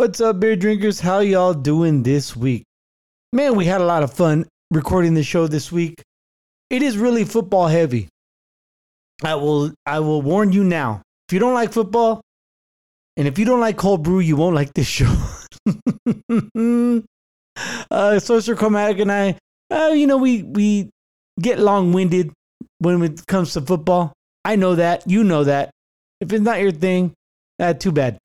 What's up, beer drinkers? How y'all doing this week? Man, we had a lot of fun recording the show this week. It is really football heavy. I will I will warn you now. If you don't like football, and if you don't like cold brew, you won't like this show. uh Sorcerer Chromatic and I, uh, you know, we we get long winded when it comes to football. I know that. You know that. If it's not your thing, uh, too bad.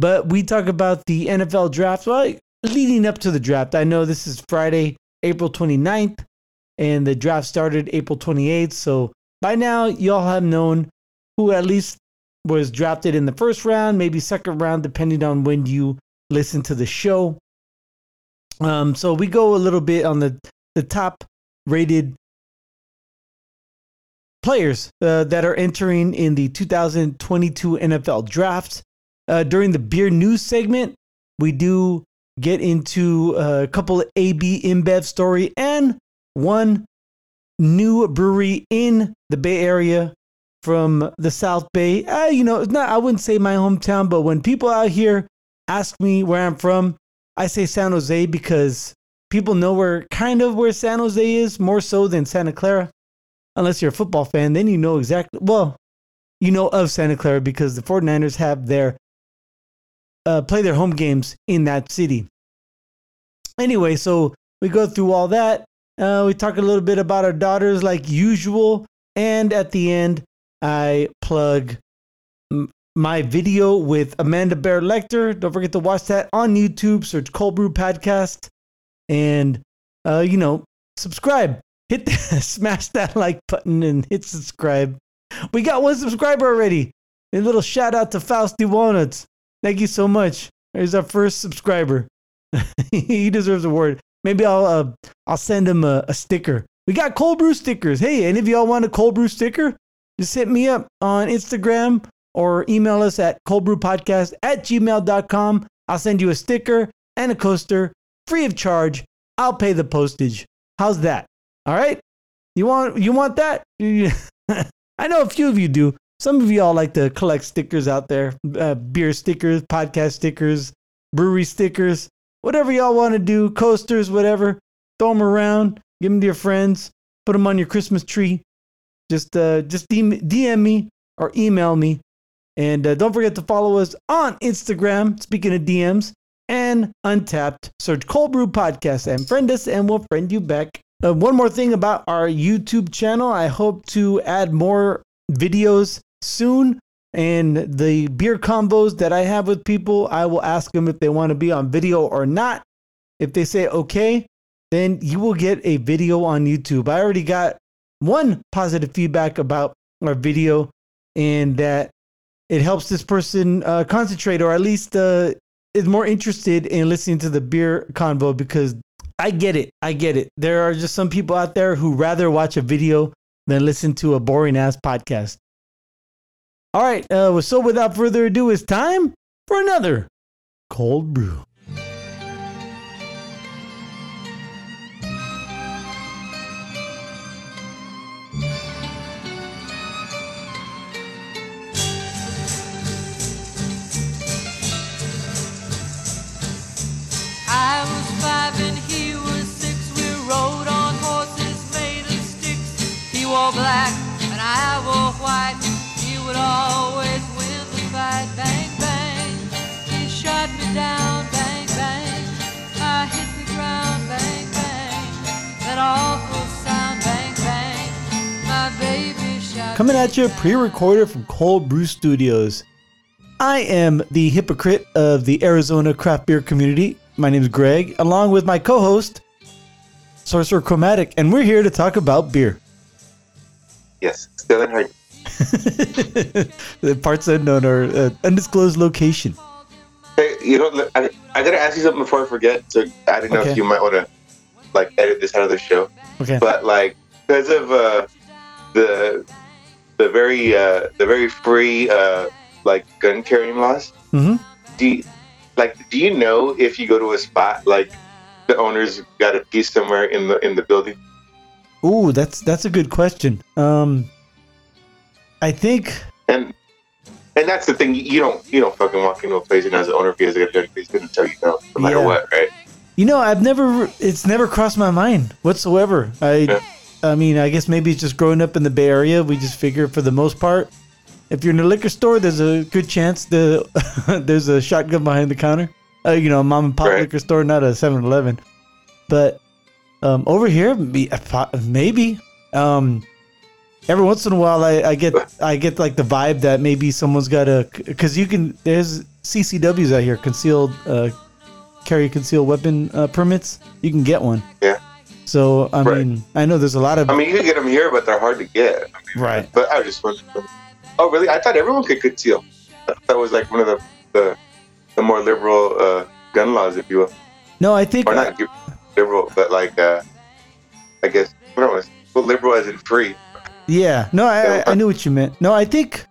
But we talk about the NFL draft. Well, leading up to the draft, I know this is Friday, April 29th, and the draft started April 28th. So by now, y'all have known who at least was drafted in the first round, maybe second round, depending on when you listen to the show. Um, so we go a little bit on the, the top rated players uh, that are entering in the 2022 NFL draft. Uh, during the beer news segment, we do get into a couple of AB InBev story and one new brewery in the Bay Area from the South Bay. Uh, you know, it's not I wouldn't say my hometown, but when people out here ask me where I'm from, I say San Jose because people know where kind of where San Jose is more so than Santa Clara. Unless you're a football fan, then you know exactly well, you know of Santa Clara because the 49ers have their uh, play their home games in that city. Anyway, so we go through all that. Uh, we talk a little bit about our daughters, like usual, and at the end, I plug m- my video with Amanda Bear Lecter. Don't forget to watch that on YouTube. Search Cold Brew Podcast, and uh, you know, subscribe. Hit the, smash that like button and hit subscribe. We got one subscriber already. A little shout out to Fausty Walnuts. Thank you so much. He's our first subscriber. he deserves a word. Maybe I'll uh, I'll send him a, a sticker. We got cold brew stickers. Hey, any of y'all want a cold brew sticker? Just hit me up on Instagram or email us at coldbrewpodcast at gmail.com. I'll send you a sticker and a coaster free of charge. I'll pay the postage. How's that? All right? You want you want that? I know a few of you do. Some of y'all like to collect stickers out there, uh, beer stickers, podcast stickers, brewery stickers, whatever y'all want to do, coasters, whatever. Throw them around, give them to your friends, put them on your Christmas tree. Just uh, just DM, me or email me, and uh, don't forget to follow us on Instagram. Speaking of DMs and Untappd. search Cold Brew Podcast and friend us, and we'll friend you back. Uh, one more thing about our YouTube channel, I hope to add more videos soon. And the beer combos that I have with people, I will ask them if they want to be on video or not. If they say okay, then you will get a video on YouTube. I already got one positive feedback about our video and that it helps this person uh, concentrate or at least uh, is more interested in listening to the beer convo because I get it. I get it. There are just some people out there who rather watch a video than listen to a boring ass podcast. All right. Uh, so without further ado, it's time for another cold brew. I was five and he was six. We rode on horses made of sticks. He wore black and I wore white. He would always win the fight. Bang, bang. He shot me down. Bang, bang. I hit the ground. Bang, bang. That awful sound. Bang, bang. My baby shot Coming at you pre recorded from Cold Brew Studios. I am the hypocrite of the Arizona craft beer community. My name is Greg, along with my co host, Sorcerer Chromatic, and we're here to talk about beer. Yes, still in her. the parts unknown or uh, undisclosed location. Hey, you know, I, I gotta ask you something before I forget. So I don't know Okay. if you might want to like edit this out of the show, Okay. but like because of uh, the the very uh, the very free uh, like gun carrying laws. hmm Do you, like do you know if you go to a spot like the owner's got a piece somewhere in the in the building? Ooh, that's that's a good question. Um, I think And and that's the thing. You don't you don't fucking walk into a place and as an owner, if he has a gun, he's going to tell you no, no matter Yeah. what, right? You know, I've never. It's never crossed my mind whatsoever. I, Yeah. I mean, I guess maybe it's just growing up in the Bay Area. We just figure for the most part, if you're in a liquor store, there's a good chance the there's a shotgun behind the counter. Uh, you know, a mom and pop Right. liquor store, not a 7-Eleven. But um, over here, maybe. Um, every once in a while, I, I get I get like the vibe that maybe someone's got a because you can there's CCWs out here concealed uh, carry concealed weapon uh, permits. You can get one. Yeah. So I Right. mean, I know there's a lot of I mean, you can get them here, but they're hard to get. right. But I was just wondering. Oh, really? I thought everyone could conceal. I thought that was like one of the the, the more liberal uh, gun laws, if you will, No, I think or not liberal, but like uh, I guess what was well, liberal as in free. Yeah, no, I, I, I knew what you meant. No, I think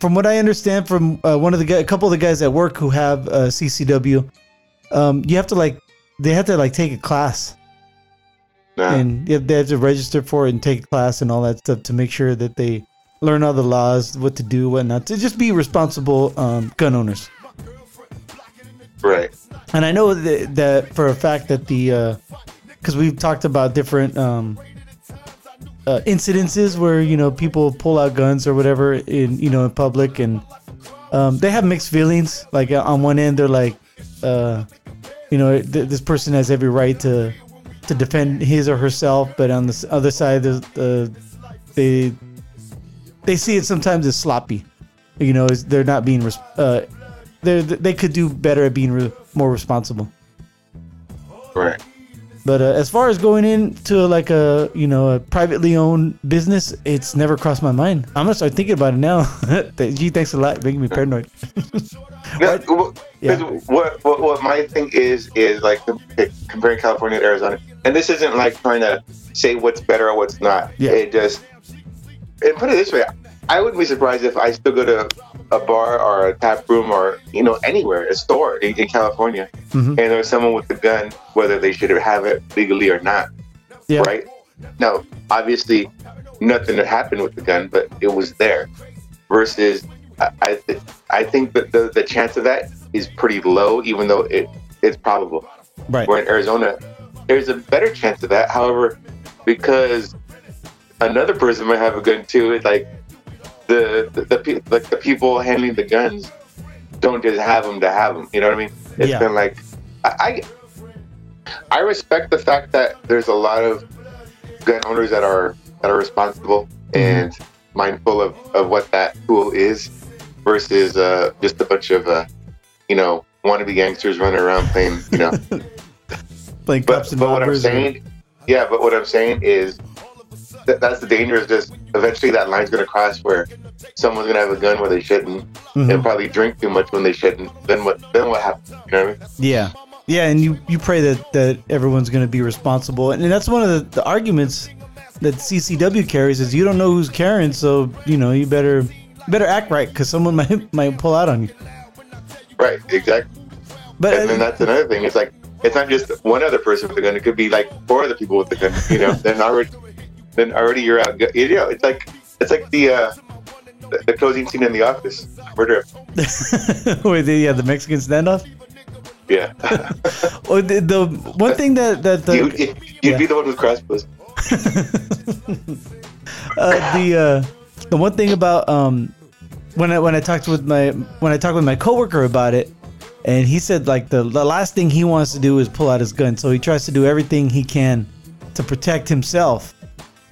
from what I understand from uh, one of the guy, a couple of the guys at work who have uh, CCW, um, you have to like they have to like take a class and you have, they have to register for it and take a class and all that stuff to make sure that they learn all the laws, what to do, what not to just be responsible um, gun owners. right. And I know that, that for a fact that the because we've talked about different um, uh, incidences where you know people pull out guns or whatever in you know in public and um, they have mixed feelings. Like uh, on one end they're like, uh, you know, th- this person has every right to to defend his or herself, but on the other side, there's, uh, they they see it sometimes as sloppy. You know, they're not being res- uh, they they could do better at being re- more responsible. Right. But uh, as far as going into like a you know a privately owned business, it's never crossed my mind. I'm gonna start thinking about it now. Gee, thanks a lot, making me paranoid. Yeah. 'cause what, what what my thing is is like comparing California to Arizona, and this isn't like trying to say what's better or what's not. Yeah. It just and put it this way, I wouldn't be surprised if I still go to a bar or a tap room or you know anywhere, a store in, in California, Mhm. and there's someone with a gun, whether they should have it legally or not. Yeah. Right. Now, obviously, nothing had happened with the gun, but it was there. Versus, I I, th- I think that the, the chance of that is pretty low, even though it it's probable. Right. Where in Arizona, there's a better chance of that. However, because another person might have a gun too, it's like the the, the pe- like the people handling the guns don't just have them to have them. You know what I mean? It's Yeah. been like I, I I respect the fact that there's a lot of gun owners that are that are responsible and mindful of, of what that tool is versus uh, just a bunch of uh, you know wannabe gangsters running around playing you know Playing but, cops and but what I'm robbers. or- saying, yeah, but what I'm saying is that that's the danger. Is just eventually that line's going to cross where someone's going to have a gun where they shouldn't, Mhm. and probably drink too much when they shouldn't. Then what? Then what happens? You know what I mean? Yeah, yeah, and you you pray that that everyone's going to be responsible, and, that's one of the, the arguments that CCW carries is you don't know who's carrying, so you know you better better act right because someone might might pull out on you. Right. Exactly. But And then that's another thing. It's like it's not just one other person with a gun. It could be like four other people with the gun. You know, then already, then already you're out. You know, it's like it's like the uh, the, closing scene in The Office. Murder. wait, the, yeah, the Mexican standoff. Yeah. Or the, the one thing that that the you, you'd yeah. be the one with crossbows. uh, the uh, the one thing about um when I when I talked with my when I talked with my coworker about it, and he said like the, the last thing he wants to do is pull out his gun, so he tries to do everything he can to protect himself,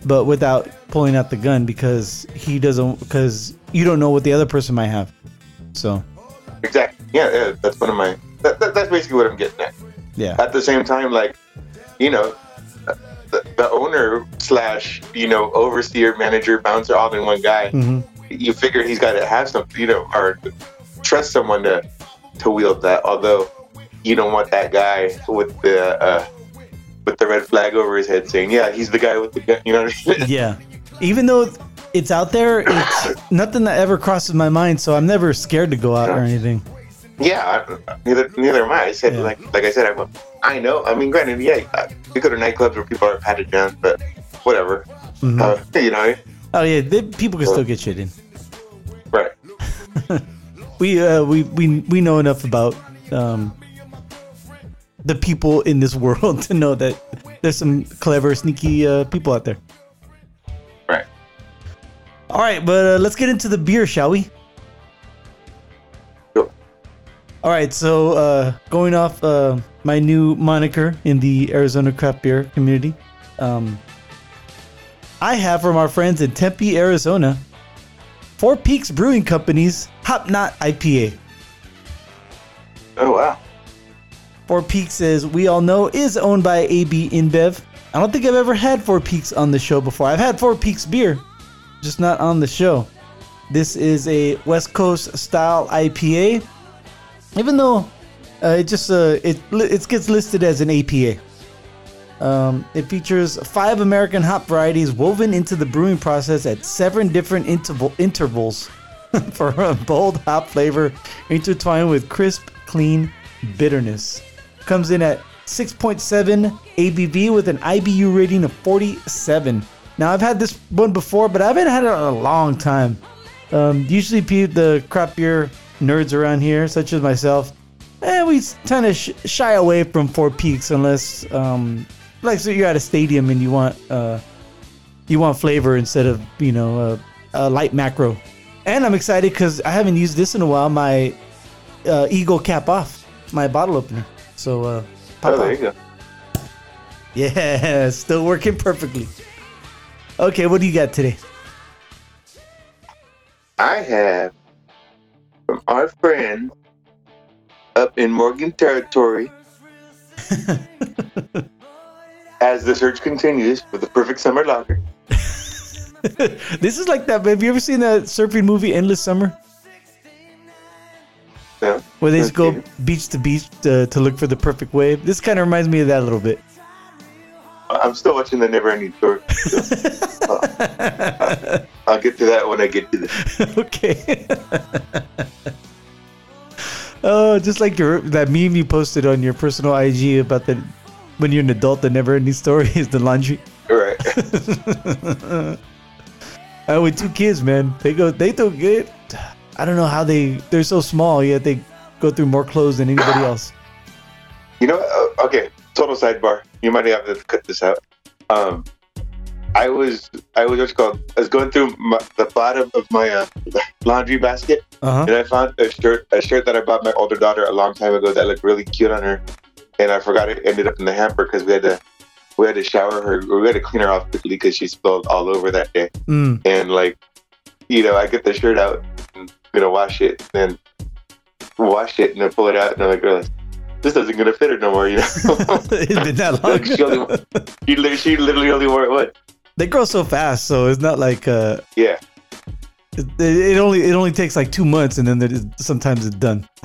but without pulling out the gun because he doesn't because you don't know what the other person might have. So Exactly. Yeah, yeah. That's one of my. That, that, that's basically what I'm getting at. yeah, At the same time, like, you know, the, the owner slash you know overseer, manager, bouncer, all in one guy. hmm You figure he's got to have some, you know, or trust someone to to wield that. Although you don't want that guy with the uh, with the red flag over his head saying, "Yeah, he's the guy with the gun." You know what I mean? yeah. Even though it's out there, it's nothing that ever crosses my mind, so I'm never scared to go out or anything. Yeah, I, neither neither am I. I said Yeah. like like I said, I'm, I know. I mean, granted, yeah, I- we go to nightclubs where people are patted down, but whatever. Mhm. Uh, you know, Oh yeah, they, people can still get shit in. right? we uh, we we we know enough about um, the people in this world to know that there's some clever, sneaky uh, people out there. Right. All right, but uh, let's get into the beer, shall we? Sure. All right, so uh, going off uh, my new moniker in the Arizona craft beer community, um, I have from our friends in Tempe, Arizona, Four Peaks Brewing Company's Hop Knot IPA. Oh wow. Four Peaks, as we all know, is owned by AB InBev. I don't think I've ever had Four Peaks on the show before. I've had Four Peaks beer, just not on the show. This is a West Coast style IPA, even though uh, it just uh, it it gets listed as an APA. Um, it features five American hop varieties woven into the brewing process at seven different interval intervals for a bold hop flavor intertwined with crisp, clean bitterness. Comes in at 6.7 ABV with an IBU rating of 47. Now I've had this one before, but I haven't had it in a long time. Um, usually, the craft beer nerds around here, such as myself, eh, we kind of sh- shy away from Four Peaks unless, um, like, so you're at a stadium and you want uh, you want flavor instead of you know a, a light macro. And I'm excited because I haven't used this in a while. My uh, Eagle cap off, my bottle opener. So uh, pop Oh, there off. you go. Yeah, still working perfectly. Okay, what do you got today? I have from our friend up in Morgan Territory. as the search continues for the perfect summer lager. this is like that. Have you ever seen that surfing movie, Endless Summer? No? Where they just go beach to beach to, to look for the perfect wave. This kind of reminds me of that a little bit. I'm still watching the Never Ending Story. I'll get to that when I get to the. okay. oh, just like your that meme you posted on your personal IG about the when you're an adult, the never ending story is the laundry. Right. Uh, with two kids, man, they go they do good. I don't know how they they're so small yet they go through more clothes than anybody else. You know, uh, okay, total sidebar. You might have to cut this out. Um, I was, I was it called. I was going through my, the bottom of my uh, laundry basket, Uh huh. and I found a shirt, a shirt that I bought my older daughter a long time ago that looked really cute on her, and I forgot it ended up in the hamper because we had to, we had to shower her, we had to clean her off quickly because she spilled all over that day, Mm. and like, you know, I get the shirt out, and gonna wash it, and then wash it, and then pull it out, and I'm like, realize this doesn't gonna fit her no more, you know. it's been that long. Like, she, only, she, li- she literally only wore it what? they grow so fast, so it's not like uh, Yeah. it, it only it only takes like two months, and then is, sometimes it's done.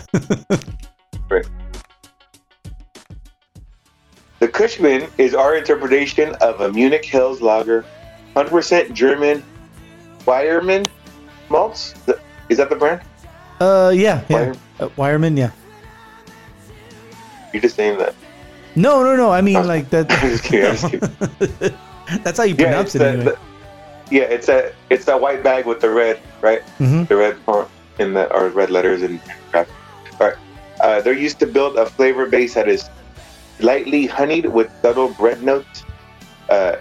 The Cushman is our interpretation of a Munich Helles lager, 100% German Weyermann malts. Is that the brand? Uh, yeah, yeah. Wire- Uh, Wireman, yeah. You're just saying that. No, no, no. I mean, like that. I'm just kidding. I'm just kidding. That's how you pronounce it's it the, anyway. yeah, it's that it's that white bag with the red, right? hmm The red font in the or red letters and crap. All right. Uh, they're used to build a flavor base that is lightly honeyed with subtle bread notes. Uh,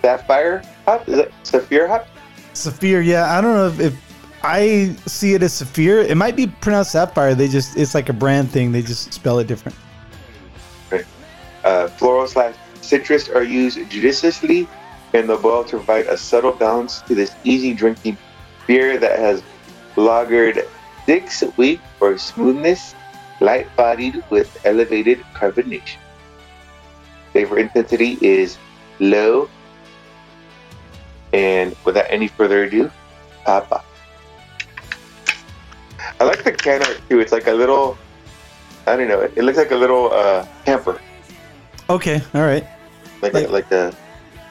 sapphire hop? Is it sapphire hop? Saphir, yeah. I don't know if, if I see it as Saphir. It might be pronounced Sapphire. They just it's like a brand thing. They just spell it different. Uh, floral slash citrus are used judiciously in the boil to provide a subtle balance to this easy drinking beer that has lagered six week for smoothness, light bodied with elevated carbonation. Flavor intensity is low. And without any further ado, Papa. I like the can art too. It's like a little, I don't know, it, it looks like a little uh, camper. Okay, all right. Like, Like- a, like a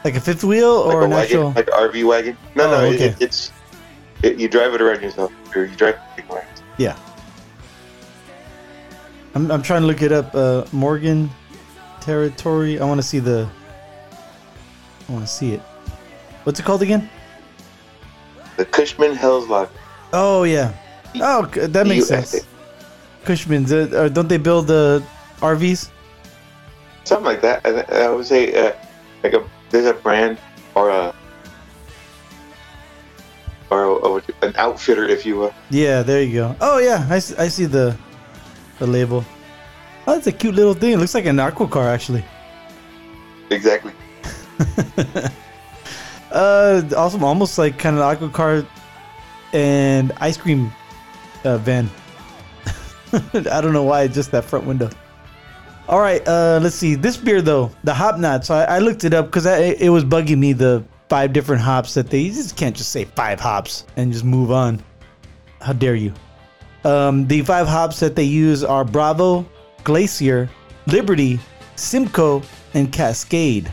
Like a fifth wheel like or a an wagon, like an RV wagon. No, Oh, no, okay. it, it's it, you drive it around yourself, or you drive it around. Yeah. I'm I'm trying to look it up. Uh, Morgan territory. I want to see the. I want to see it. What's it called again? The Cushman Hills Lager. Oh yeah. Oh, that makes USA. sense. Cushman's, uh, uh, don't they build the RVs? Something like that. I, I would say uh, like a there's a brand or a or a, a- an outfitter, if you will. Yeah, there you go. Oh yeah, I see the the label. Oh, that's a cute little thing. It looks like an aqua car actually. Exactly. Uh, awesome. Almost like kind of aqua car and ice cream uh, van. I don't know why, just that front window. All right, uh, let's see. This beer though, the hop knot. So I, I looked it up because it was bugging me the five different hops that they just can't just say five hops and just move on. How dare you? Um, the five hops that they use are Bravo, Glacier, Liberty, Simcoe, and Cascade.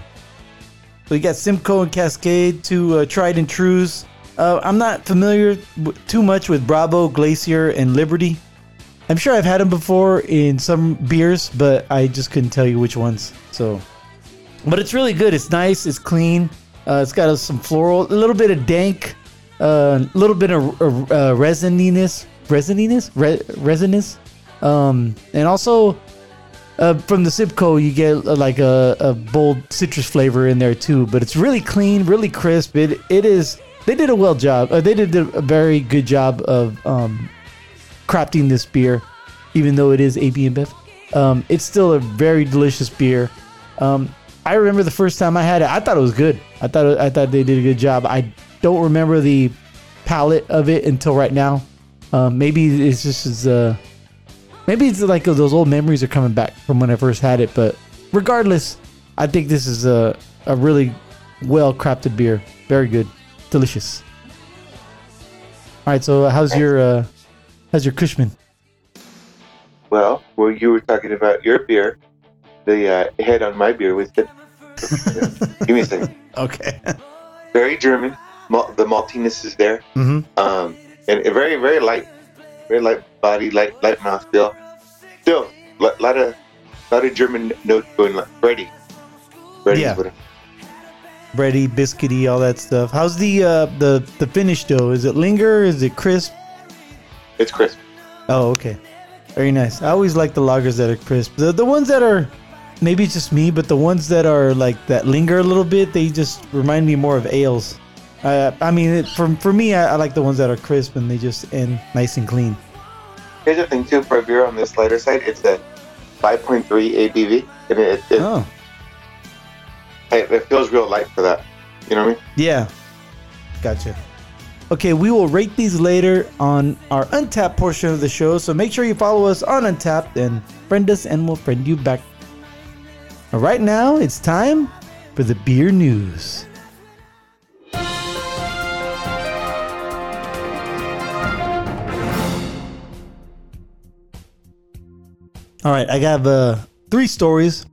So you got Simcoe and Cascade, two uh, tried and trues. Uh, I'm not familiar w- too much with Bravo, Glacier, and Liberty. I'm sure I've had them before in some beers, but I just couldn't tell you which ones. So, but it's really good. It's nice. It's clean. Uh, it's got uh, some floral, a little bit of dank, a little bit of uh, uh, resininess, resininess, Re- resinous, um, and also uh, from the Simcoe, you get uh, like a, a bold citrus flavor in there too. But it's really clean, really crisp. It it is. They did a well job. Uh, they did a very good job of um, crafting this beer, even though it is AB InBev. Um, it's still a very delicious beer. Um, I remember the first time I had it, I thought it was good. I thought I thought they did a good job. I don't remember the palette of it until right now. Um, maybe it's just as uh, maybe it's like those old memories are coming back from when I first had it. But regardless, I think this is a a really well crafted beer. Very good, delicious. All right, so how's your uh, how's your Cushman? Well, well, you were talking about your beer, the uh, head on my beer was the. Give me a second. Okay. Very German. Mal- the maltiness is there, mm-hmm. um, and a very very light, very light body, light light mouthfeel. Still, a lot of lot of German notes going like bready. Bready Yeah. is what it- Bready, biscuity, all that stuff. How's the uh, the the finish though? Is it linger? Is it crisp? it's crisp. Oh, okay. Very nice. I always like the lagers that are crisp. The the ones that are maybe it's just me, but the ones that are like that linger a little bit, they just remind me more of ales. Uh, I mean, it, for for me, I, I like the ones that are crisp and they just end nice and clean. Here's the thing too for a beer on this lighter side, it's a 5.3 ABV, and it it, Oh, it it feels real light for that. You know what I mean? yeah. Gotcha. Okay, we will rate these later on our Untappd portion of the show, so make sure you follow us on Untappd and friend us, and we'll friend you back. All right, now it's time for the beer news. All right, I have uh, three stories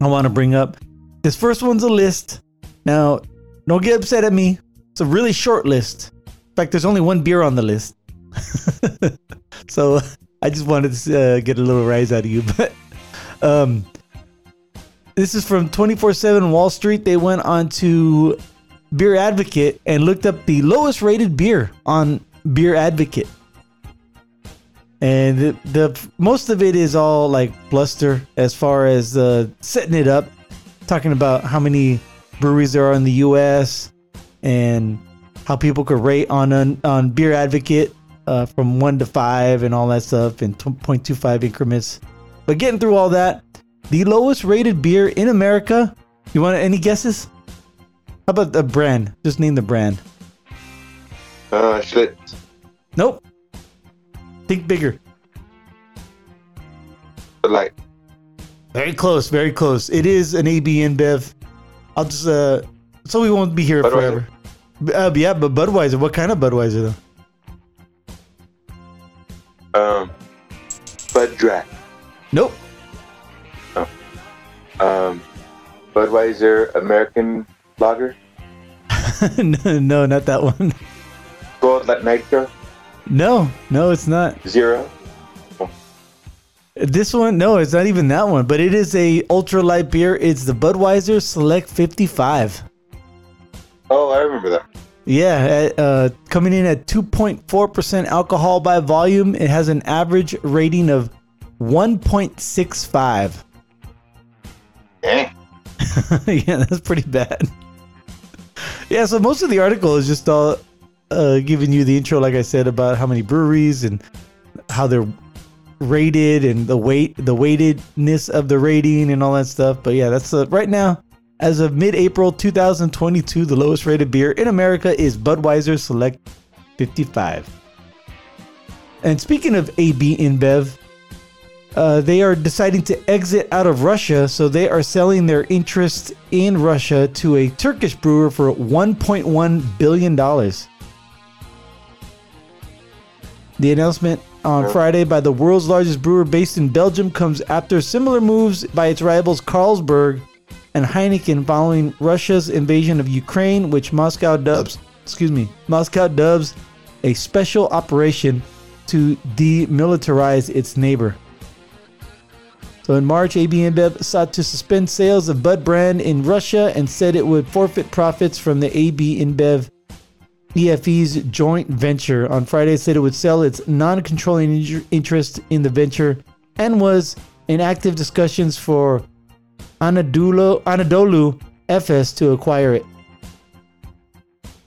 I want to bring up. This first one's a list. Now, don't get upset at me. It's a really short list. In fact, there's only one beer on the list. so I just wanted to uh, get a little rise out of you. But um, this is from 24 7 Wall Street. They went on to Beer Advocate and looked up the lowest rated beer on Beer Advocate. And the, the most of it is all like bluster as far as uh, setting it up, talking about how many breweries there are in the U.S. and how people could rate on on, on Beer Advocate uh, from one to five and all that stuff in 0.25 increments. But getting through all that, the lowest rated beer in America. You want any guesses? How about the brand? Just name the brand. Uh, shit. Nope. Think bigger. Like, Very close, very close. It is an AB InBev. I'll just uh, so we won't be here Budweiser. forever. Uh, yeah, but Budweiser. What kind of Budweiser though? um, Bud Draft, Nope. um, Budweiser American Lager, no, no, not that one. Gold Nitro, No, no, it's not. Zero. This one, no, it's not even that one. But it is a ultra light beer. It's the Budweiser Select 55. Oh, I remember that. Yeah, uh, coming in at 2.4% alcohol by volume, it has an average rating of 1.65. Dang. yeah, that's pretty bad. Yeah, so most of the article is just all uh, giving you the intro, like I said, about how many breweries and how they're rated and the weight, the weightedness of the rating and all that stuff. But yeah, that's uh, right now. As of mid-April 2022, the lowest rated beer in America is Budweiser Select 55. And speaking of AB InBev, uh, they are deciding to exit out of Russia, so they are selling their interest in Russia to a Turkish brewer for 1.1 billion dollars. The announcement on Friday by the world's largest brewer based in Belgium comes after similar moves by its rivals Carlsberg and Heineken following Russia's invasion of Ukraine, which Moscow dubs, excuse me, Moscow dubs a special operation to demilitarize its neighbor. So in March, AB InBev sought to suspend sales of Bud brand in Russia and said it would forfeit profits from the AB InBev EFE's joint venture. On Friday, said it would sell its non-controlling interest in the venture and was in active discussions for Anadolu, Anadolu Efes to acquire it.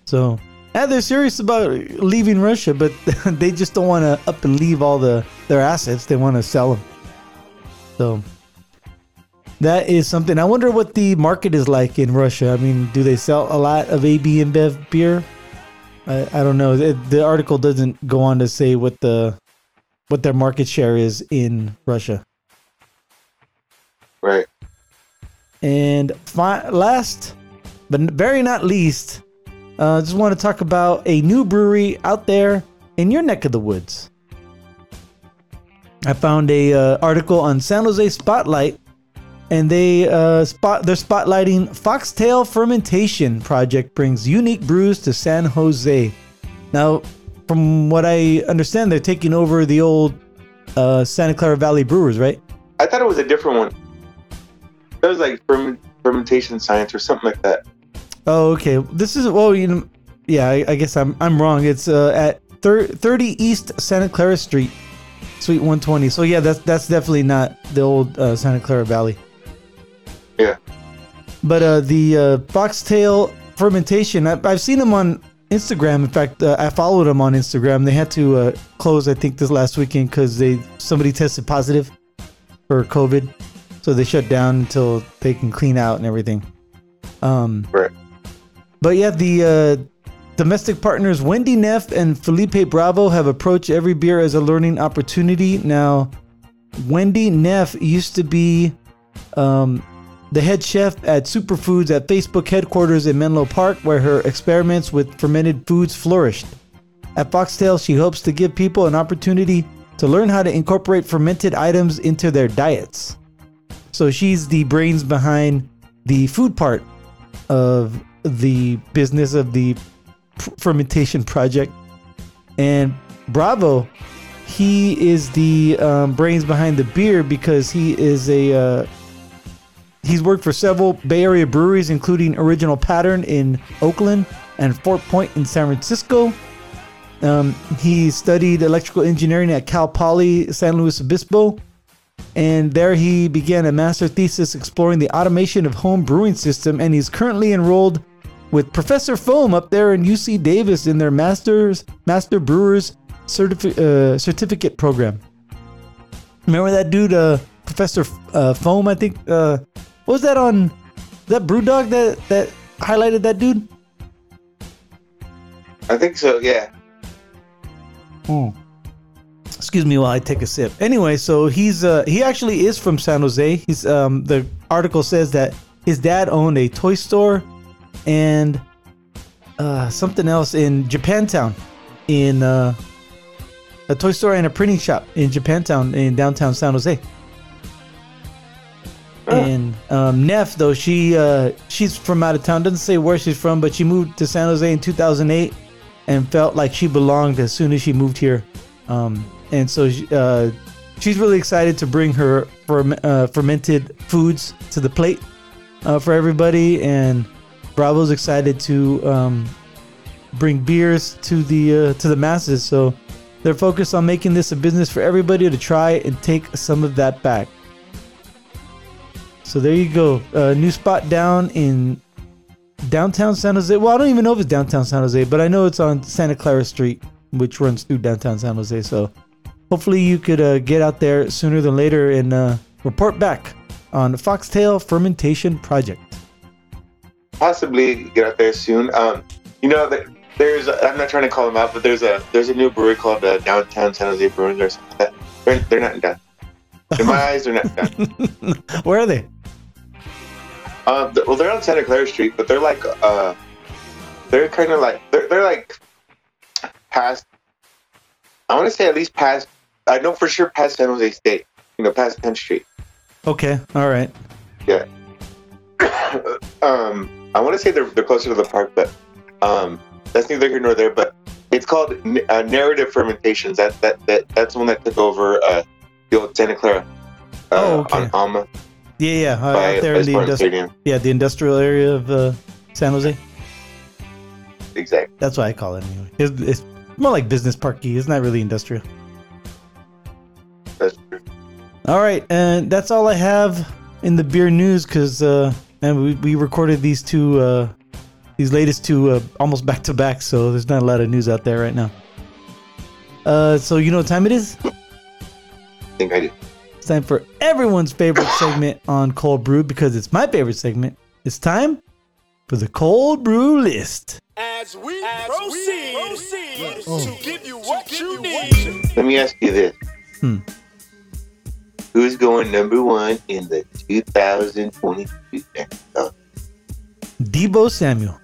So, yeah, they're serious about leaving Russia, but they just don't want to up and leave all the their assets. They want to sell them. So that is something. I wonder what the market is like in Russia. I mean, do they sell a lot of AB InBev beer? I, I don't know. The, the article doesn't go on to say what the what their market share is in Russia. Right. And fi- last, but very not least, uh, just want to talk about a new brewery out there in your neck of the woods. I found a uh, article on San Jose Spotlight, and they uh, spot they're spotlighting Foxtail Fermentation Project brings unique brews to San Jose. Now, from what I understand, they're taking over the old uh, Santa Clara Valley Brewers, right? I thought it was a different one. That was like ferment, fermentation science or something like that. Oh, okay. This is well, you know, yeah. I, I guess I'm I'm wrong. It's uh, at thir- 30 East Santa Clara Street, Suite 120. So yeah, that's that's definitely not the old uh, Santa Clara Valley. Yeah. But uh, the uh, foxtail fermentation, I, I've seen them on Instagram. In fact, uh, I followed them on Instagram. They had to uh, close, I think, this last weekend because they somebody tested positive for COVID, so they shut down until they can clean out and everything. Um, Right. but yeah, the uh, domestic partners Wendy Neff and Felipe Bravo have approached every beer as a learning opportunity. Now, Wendy Neff used to be um, the head chef at Superfoods at Facebook headquarters in Menlo Park, where her experiments with fermented foods flourished. At Foxtail, she hopes to give people an opportunity to learn how to incorporate fermented items into their diets. So she's the brains behind the food part of the business of the fermentation project. And Bravo, he is the um, brains behind the beer because he is a uh, he's worked for several Bay Area breweries, including Original Pattern in Oakland and Fort Point in San Francisco. Um, he studied electrical engineering at Cal Poly San Luis Obispo, and there he began a master thesis exploring the automation of home brewing system. And he's currently enrolled with Professor Foam up there in UC Davis in their master's master brewers certifi- uh, certificate program. Remember that dude, uh, Professor uh, Foam? I think. What was that on? That BrewDog that that highlighted that dude? I think so. Yeah. Excuse me while I take a sip. Anyway, so he's uh he actually is from San Jose. He's um the article says that his dad owned a toy store and uh something else in Japantown in uh a toy store and a printing shop in Japantown in downtown San Jose. And um, Neff, though she uh, she's from out of town, doesn't say where she's from, but she moved to San Jose in 2008 and felt like she belonged as soon as she moved here. Um, and so she- uh, she's really excited to bring her uh, fermented foods to the plate uh, for everybody. And Bravo's excited to um, bring beers to the uh, to the masses. So they're focused on making this a business for everybody to try and take some of that back. So there you go. Uh, new spot down in downtown San Jose. Well, I don't even know if it's downtown San Jose, but I know it's on Santa Clara Street, which runs through downtown San Jose. So hopefully you could uh, get out there sooner than later and uh, report back on the Foxtail Fermentation Project. Possibly get out there soon. Um, you know, there's I'm not trying to call them out, but there's a there's a new brewery called uh, Downtown San Jose Brewing or something. Like that. They're, they're not done. In my eyes, they're not done. Where are they? Th- well, they're on Santa Clara Street, but they're like, uh, they're kind of like, they're, they're like past, I want to say at least past, I know for sure past San Jose State, you know, past 10th Street. Okay, all right. Yeah. um, I want to say they're, they're closer to the park, but um, that's neither here nor there. But it's called uh, Narrative Fermentations. That, that, that, that's the one that took over uh, the old Santa Clara uh, Oh, okay. on Alma Yeah, yeah, uh, by, out there in the Spartan industri- Stadium. yeah the industrial area of uh, San Jose. Exactly. That's what I call it anyway. It's, it's more like business parky. It's not really industrial. That's true. All right, and that's all I have in the beer news because uh, man, we, we recorded these two, uh, these latest two, uh, almost back to back. So there's not a lot of news out there right now. Uh, so you know what time it is? I think I do. It's time for everyone's favorite segment on Cold Brew because it's my favorite segment. It's time for the Cold Brew list. As we proceed, Oh. to give you what you need. Let me ask you this. Hmm. Who's going number one in the 2022 NFL? Deebo Samuel.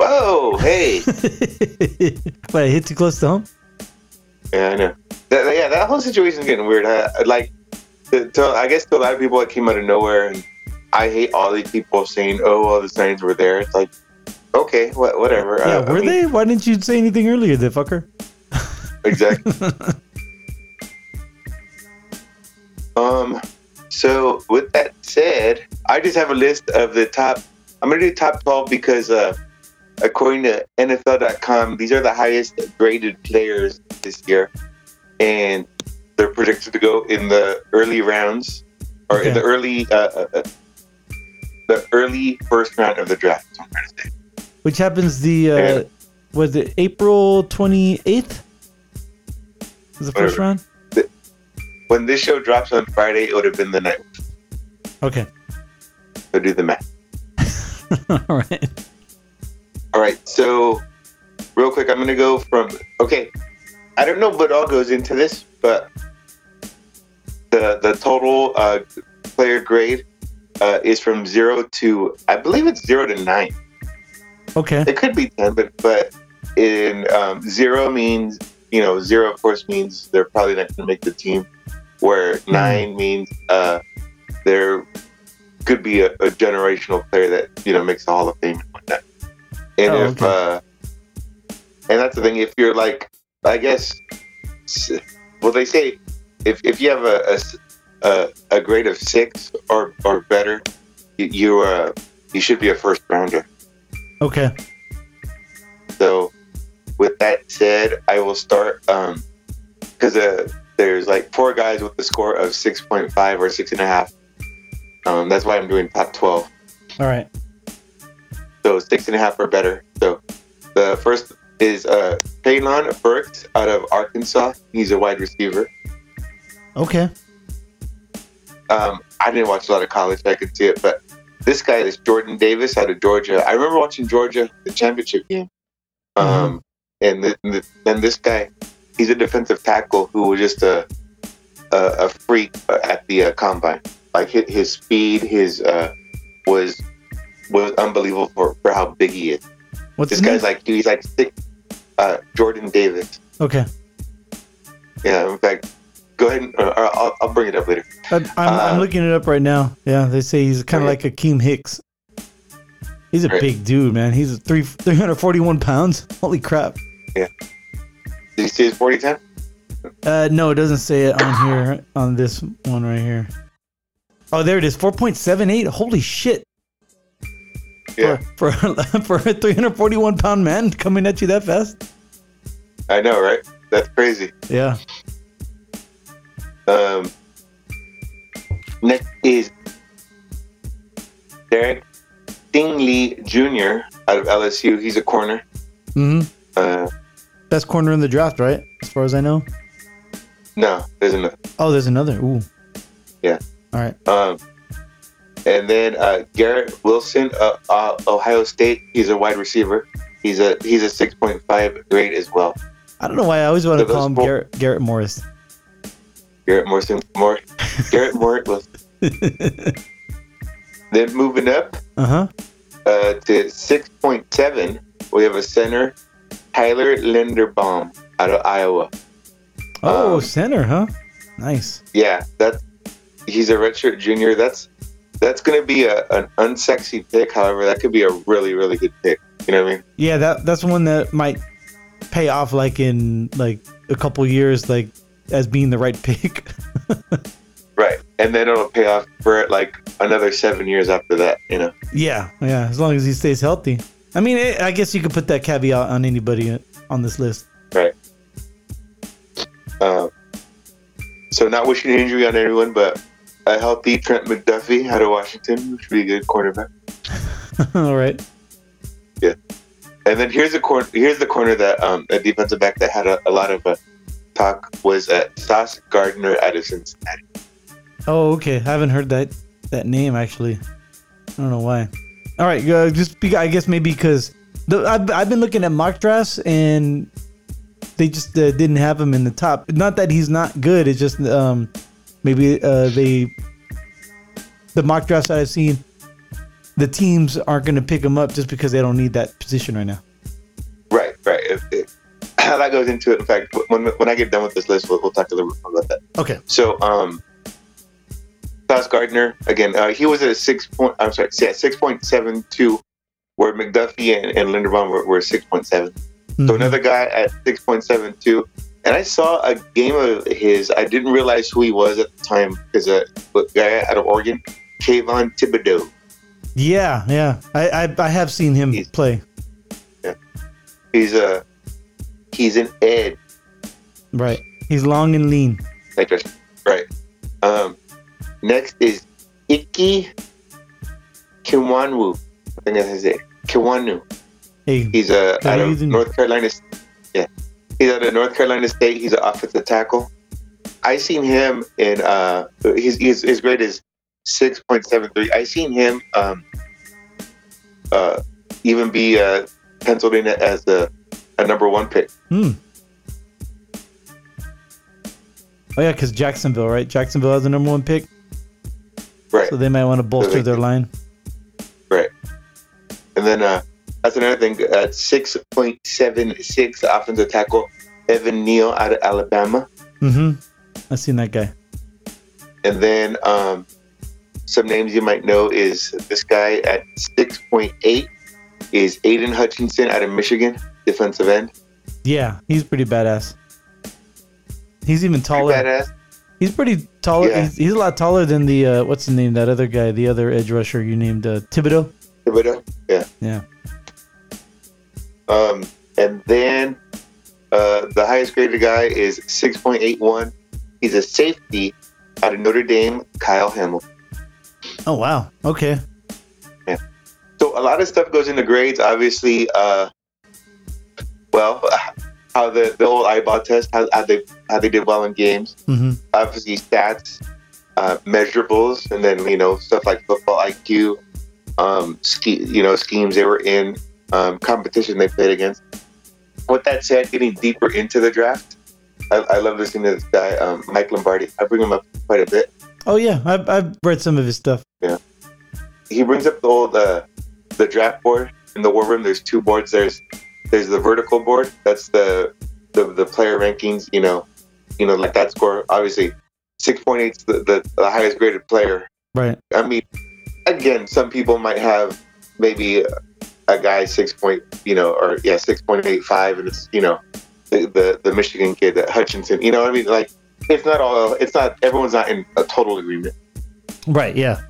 Whoa, hey. but I hit too close to home. Yeah, I know. That, yeah, that whole situation is getting weird. I, I- like, to, to, I guess to a lot of people, it came out of nowhere. And I hate all these people saying, oh, all the signs were there. It's like, okay, what, whatever. Yeah, Uh, I were mean, they? Why didn't you say anything earlier, the fucker? Exactly. Um, so with that said, I just have a list of the top. I'm gonna do top 12 because, uh, according to NFL.com, these are the highest graded players this year, and they're predicted to go in the early rounds or Okay. in the early, uh, uh, uh, the early first round of the draft. I'm trying to say. Which happens the uh, was it April twenty eighth? Was the first Whatever. round? When this show drops on Friday, it would have been the night. Okay. So do the math. All right. All right, so real quick, I'm gonna go from okay. I don't know what all goes into this, but the the total uh, player grade uh, is from zero to I believe it's zero to nine. Okay. It could be ten, but but in um, zero means you know zero of course means they're probably not gonna make the team, where nine means uh, there could be a, a generational player that you know makes the Hall of Fame and whatnot. And Oh, if okay. uh, and that's the thing, if you're like, I guess, well, they say if, if you have a a, a grade of six or or better, you you, uh, you should be a first rounder. Okay. So, with that said, I will start um because uh, there's like four guys with the score of 6.5 or six and a half. Um, that's why I'm doing top 12. All right. So six and a half or better. So the first is uh, Treylon Burks out of Arkansas. He's a wide receiver. Okay. Um, I didn't watch a lot of college. I could see it, but this guy is Jordan Davis out of Georgia. I remember watching Georgia the championship game. Um, and th- th- then this guy, he's a defensive tackle who was just a a, a freak at the uh, combine. Like his, his speed, his uh, was was unbelievable for, for how big he is. What's This guy's name? like he's like six. Uh, Jordan Davis. Okay. Yeah. In fact, go ahead. And, uh, I'll, I'll bring it up later. I, I'm, I'm Uh, looking it up right now. Yeah, they say he's kind of like Right. Akiem Hicks. He's a Right. big dude, man. He's three 341 pounds. Holy crap. Yeah. Did you see his forty ten? Uh, no, it doesn't say it on here on this one right here. Oh, there it is. 4.78. Holy shit. Yeah. For for, for a 341 pound man coming at you that fast. I know, right? That's crazy. Yeah. Um, next is Derek Stingley Jr. out of LSU. He's a corner. hmm Uh, Best corner in the draft, right? As far as I know. no, there's another. Oh, there's another. Ooh. Yeah. All right. Um, and then uh, Garrett Wilson, uh, uh, Ohio State. He's a wide receiver. He's a he's a six point five grade as well. I don't know why I always want to call him four- Garrett, Garrett Morris. Garrett Morrison, more Garrett Morris. then moving up Uh huh. uh, to six point seven, we have a center, Tyler Linderbaum out of Iowa. Oh, Um, center, huh? Nice. Yeah, that's he's a redshirt junior. That's that's gonna be a, an unsexy pick. However, that could be a really really good pick. You know what I mean? Yeah, that that's one that might pay off like in like a couple years, like as being the right pick. Right, and then it'll pay off for like another seven years after that. You know? yeah, yeah. As long as he stays healthy. I mean, it, I guess you could put that caveat on anybody on this list. Right. Uh, so not wishing injury on anyone, but a healthy Trent McDuffie out of Washington, which would be a good cornerback. All right. Yeah. And then here's a corner. Here's the corner that um, a defensive back that had a, a lot of uh, talk was uh, Sauce Gardner out of Cincinnati. Oh, okay. I haven't heard that that name actually. I don't know why. All right, uh, just be, I guess maybe because the, I've, I've been looking at mock drafts and they just uh, didn't have him in the top. Not that he's not good. It's just um, maybe uh, they the mock drafts that I've seen, the teams aren't going to pick him up just because they don't need that position right now. Right, right. If, if, that goes into it. In fact, when when I get done with this list, we'll, we'll talk a little bit more about that. Okay. So, um, Sauce Gardner again. Uh, he was at six point. I'm sorry, yeah, six point seven two, where McDuffie and, and Linderbaum were, were six point seven. So Mhm. another guy at six point seven two. And I saw a game of his. I didn't realize who he was at the time because a guy out of Oregon, Kayvon Thibodeaux. Yeah, yeah. I, I I have seen him He's- play. He's a he's an ed. Right. He's long and lean. Like this. Right. Um, next is Ickey Ekwonu. I think that's his name. Kiwanu. Hey, He's a Got out of North Carolina. Yeah, he's out of North Carolina State. He's an offensive tackle. I seen him in uh, his his, his grade is six point seven three. I seen him um, uh, even be uh, penciled in as the a number one pick. Hmm. Oh yeah, because Jacksonville, right? Jacksonville has the number one pick, Right. so they might want to bolster they- their line. Right. And then uh, that's another thing. At six point seven six offensive tackle, Evan Neal out of Alabama. Mm-hmm. I seen that guy. And then um, some names you might know is this guy at six point eight is Aidan Hutchinson out of Michigan, defensive end. Yeah, he's pretty badass. He's even Pretty taller. badass. He's pretty taller. Yeah. He's, he's a lot taller than the uh, what's the name? That other guy, the other edge rusher you named uh, Thibodeaux. Thibodeaux. Yeah. Yeah. Um, and then uh, the highest graded guy is six point eight one. He's a safety out of Notre Dame, Kyle Hamilton. Oh wow. Okay. Yeah. So a lot of stuff goes into grades. Obviously, uh, well, how the the old eyeball test, how, how they how they did well in games. Mm-hmm. Obviously, stats, uh, measurables, and then you know stuff like football IQ, um, ski, you know schemes they were in, um, competition they played against. With that said, getting deeper into the draft, I, I love listening to this guy, um, Mike Lombardi. I bring him up quite a bit. Oh yeah, I've I've read some of his stuff. Yeah, he brings up the old uh, the draft board in the war room. There's two boards. There's there's the vertical board. That's the the, the player rankings. You know, you know like that score. Obviously, six point eight is the, the the highest graded player. Right. I mean, again, some people might have maybe a, guy six point, you know, or yeah, six point eight five, and it's you know the the, the Michigan kid uh, Hutchinson. You know what I mean? Like it's not all. It's not everyone's not in a total agreement. Right. Yeah.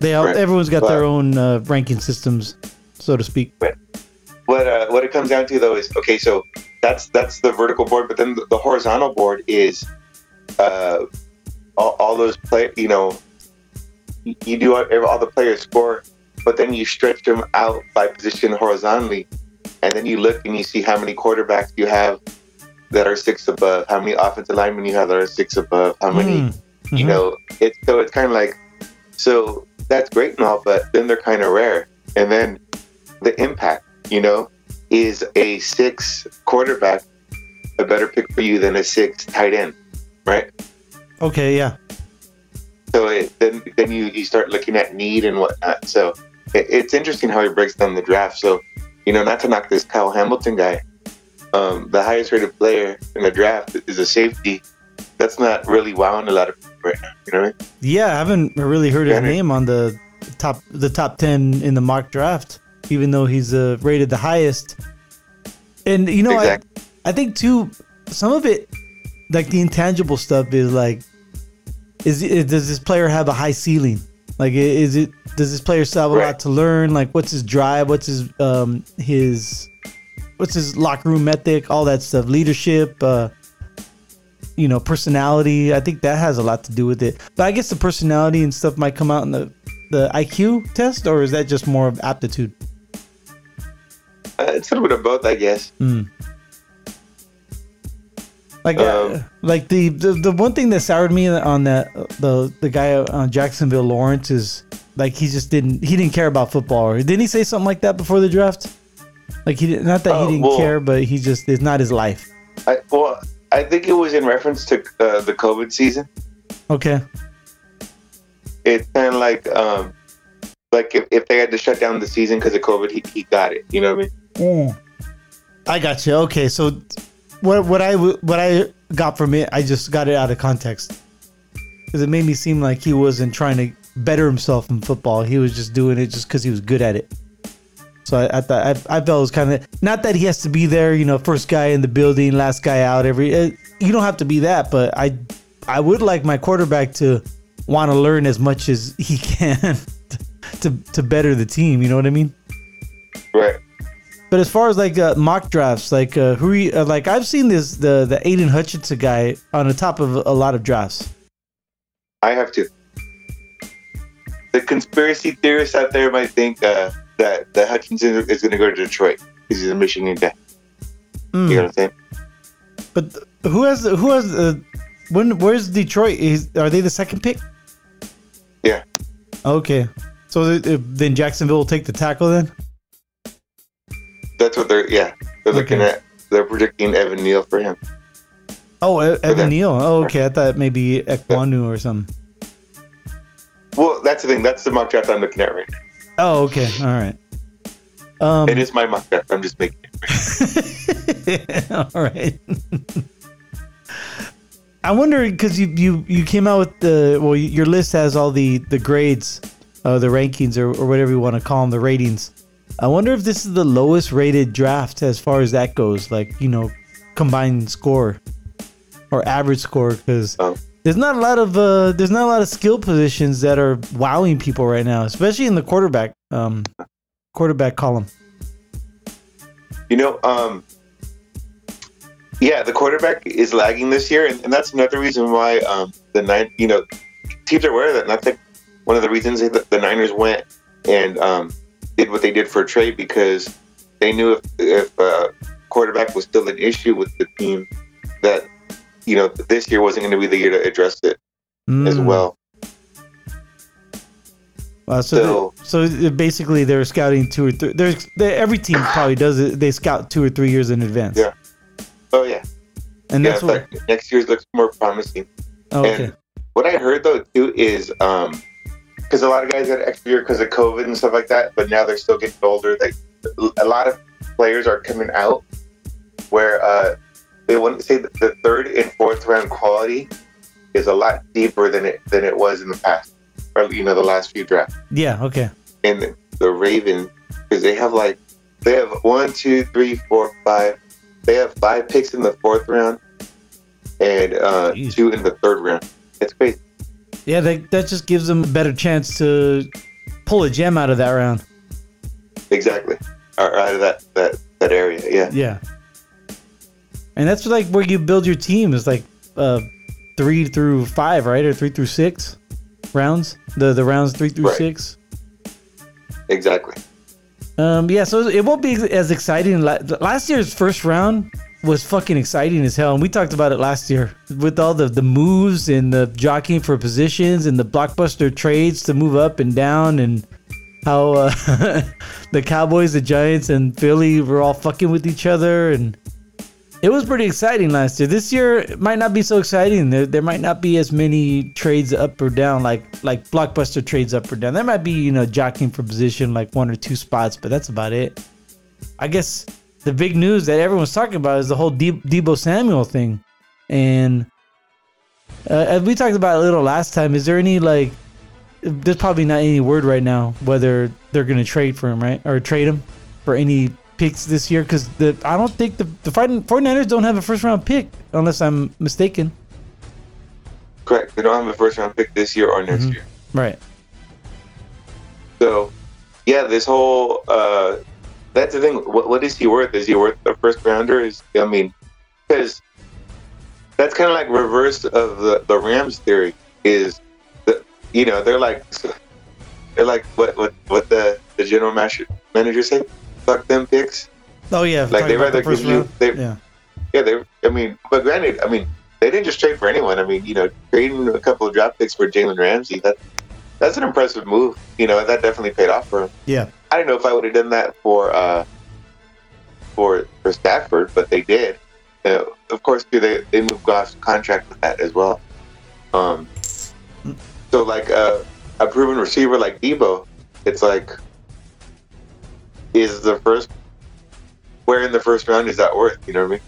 They all, Right. everyone's got their own uh, ranking systems. so to speak. But what uh, what it comes down to though is okay. So that's that's the vertical board, but then the, the horizontal board is uh, all, all those play. You know, you- you do all, all the players score, but then you stretch them out by position horizontally, and then you look and you see how many quarterbacks you have that are six above, how many offensive linemen you have that are six above, how many Mm, you mhm. know it's so it's kind of like so that's great and all but then they're kind of rare and then the impact you know is a six quarterback a better pick for you than a six tight end right Okay, yeah. so it, then then you you start looking at need and whatnot so it's interesting how he breaks down the draft so you know not to knock this kyle hamilton guy um, the highest rated player in the draft is a safety that's not really wowing a lot of people right now you know what I mean? Yeah, I haven't really heard his name on the top the top ten in the mock draft, even though he's uh, rated the highest. And you know, Exactly. I I think too, some of it, like the intangible stuff, is like, is, is does this player have a high ceiling? Like, is it does this player still have a lot to learn? Like, what's his drive? What's his um his what's his locker room ethic? All that stuff, leadership. uh you know, personality. I think that has a lot to do with it. But I guess the personality and stuff might come out in the the IQ test, or is that just more of aptitude? Uh, it's a little bit of both, I guess. Like, Um, uh, like the, the the one thing that soured me on that the the guy on Jacksonville Lawrence is like he just didn't he didn't care about football. Or didn't he say something like that before the draft? Like he did, not that Oh, he didn't well- care, but he just it's not his life. I, well, I think it was in reference to uh, the COVID season. Okay. It's kind of like, um, like if, if they had to shut down the season because of COVID, he, he got it. You know what I mean? I got you. Okay, so what what I what I got from it, I just got it out of context because it made me seem like he wasn't trying to better himself in football. He was just doing it just because he was good at it. So I, I thought I, I felt it was kind of not that he has to be there, you know, first guy in the building, last guy out. Every uh, you don't have to be that, but I I would like my quarterback to want to learn as much as he can to to better the team. You know what I mean? Right. But as far as like uh, mock drafts, like uh, who are you, uh, like I've seen this the the Aidan Hutchinson guy on the top of a lot of drafts. I have to. The conspiracy theorists out there might think uh, that that Hutchinson is going to go to Detroit because he's a Michigan guy. Mm. You know what I'm saying? But th- who has who has uh, when where's Detroit? Is are they the second pick? Yeah. Okay, so th- uh, then Jacksonville will take the tackle then. That's what they're. Yeah, they're looking at. They're predicting Evan Neal for him. Oh, E- Evan. Neal. Oh, okay. I thought maybe Ekwonu or something. Well, that's the thing. That's the mock draft I'm looking at right now. Oh, okay. All right. Um, It is my mock draft. I'm just making it. All right. I wonder because you, you you came out with the well your list has all the the grades, uh, the rankings or, or whatever you want to call them the ratings. I wonder if this is the lowest rated draft as far as that goes, like you know, combined score or average score because Oh. there's not a lot of uh, there's not a lot of skill positions that are wowing people right now, especially in the quarterback um quarterback column. You know, um, yeah, the quarterback is lagging this year, and, and that's another reason why um, the nine, you know, teams are aware of that. And I think one of the reasons that the Niners went and um, did what they did for a trade because they knew if if uh, quarterback was still an issue with the team, that you know this year wasn't going to be the year to address it as Mm. well. Wow, so, So- they- so basically, they're scouting two or three. There's they, every team probably does it. They scout two or three years in advance. Yeah. Oh yeah, and yeah. that's what. next year's looks more promising. Oh, okay. And what I heard though too is um because a lot of guys had extra year because of COVID and stuff like that, but now they're still getting older. Like a lot of players are coming out where uh they want to say that the third and fourth round quality is a lot deeper than it than it was in the past, or you know the last few drafts. Yeah. Okay. And the, the Ravens because they have like they have one, two, three, four, five. They have five picks in the fourth round and uh, Jeez. two in the third round. It's crazy. Yeah, that that just gives them a better chance to pull a gem out of that round. Exactly. out of that that that area. Yeah. Yeah. And that's like where you build your team is like uh three through five, right? Or three through six rounds. The the rounds three through Right. six. Exactly. Um yeah, so it won't be as exciting. Last year's first round was fucking exciting as hell, and we talked about it last year with all the the moves and the jockeying for positions and the blockbuster trades to move up and down and how uh, the Cowboys, the Giants, and Philly were all fucking with each other and it was pretty exciting last year. This year might not be so exciting. There, there might not be as many trades up or down, like like blockbuster trades up or down. There might be you know jockeying for position, like one or two spots, but that's about it. I guess the big news that everyone's talking about is the whole De- Deebo Samuel thing, and uh, as we talked about a little last time, is there any like? There's probably not any word right now whether they're gonna trade for him, right, or trade him for any picks this year because the I don't think the the fighting 49ers don't have a first round pick unless I'm mistaken. Correct. They don't have a first round pick this year or next Mhm. year. Right. So, yeah, this whole uh, that's the thing. What, what is he worth? Is he worth a first rounder? Is I mean, because that's kind of like reverse of the the Rams theory. Is the you know they're like they're like what what what the the general manager manager say? Fuck them picks. Oh yeah. Like, they about the rather give you- they- yeah. Yeah, they. I mean, but granted, I mean, they didn't just trade for anyone. I mean, you know, trading a couple of draft picks for Jalen Ramsey that that's an impressive move. You know, that definitely paid off for him. Yeah. I don't know if I would have done that for uh for for Stafford, but they did. You know, of course, too, they they moved Goff's contract with that as well. Um, so like uh, a proven receiver like Deebo, it's like is the first where in the first round is that worth? You know what I mean?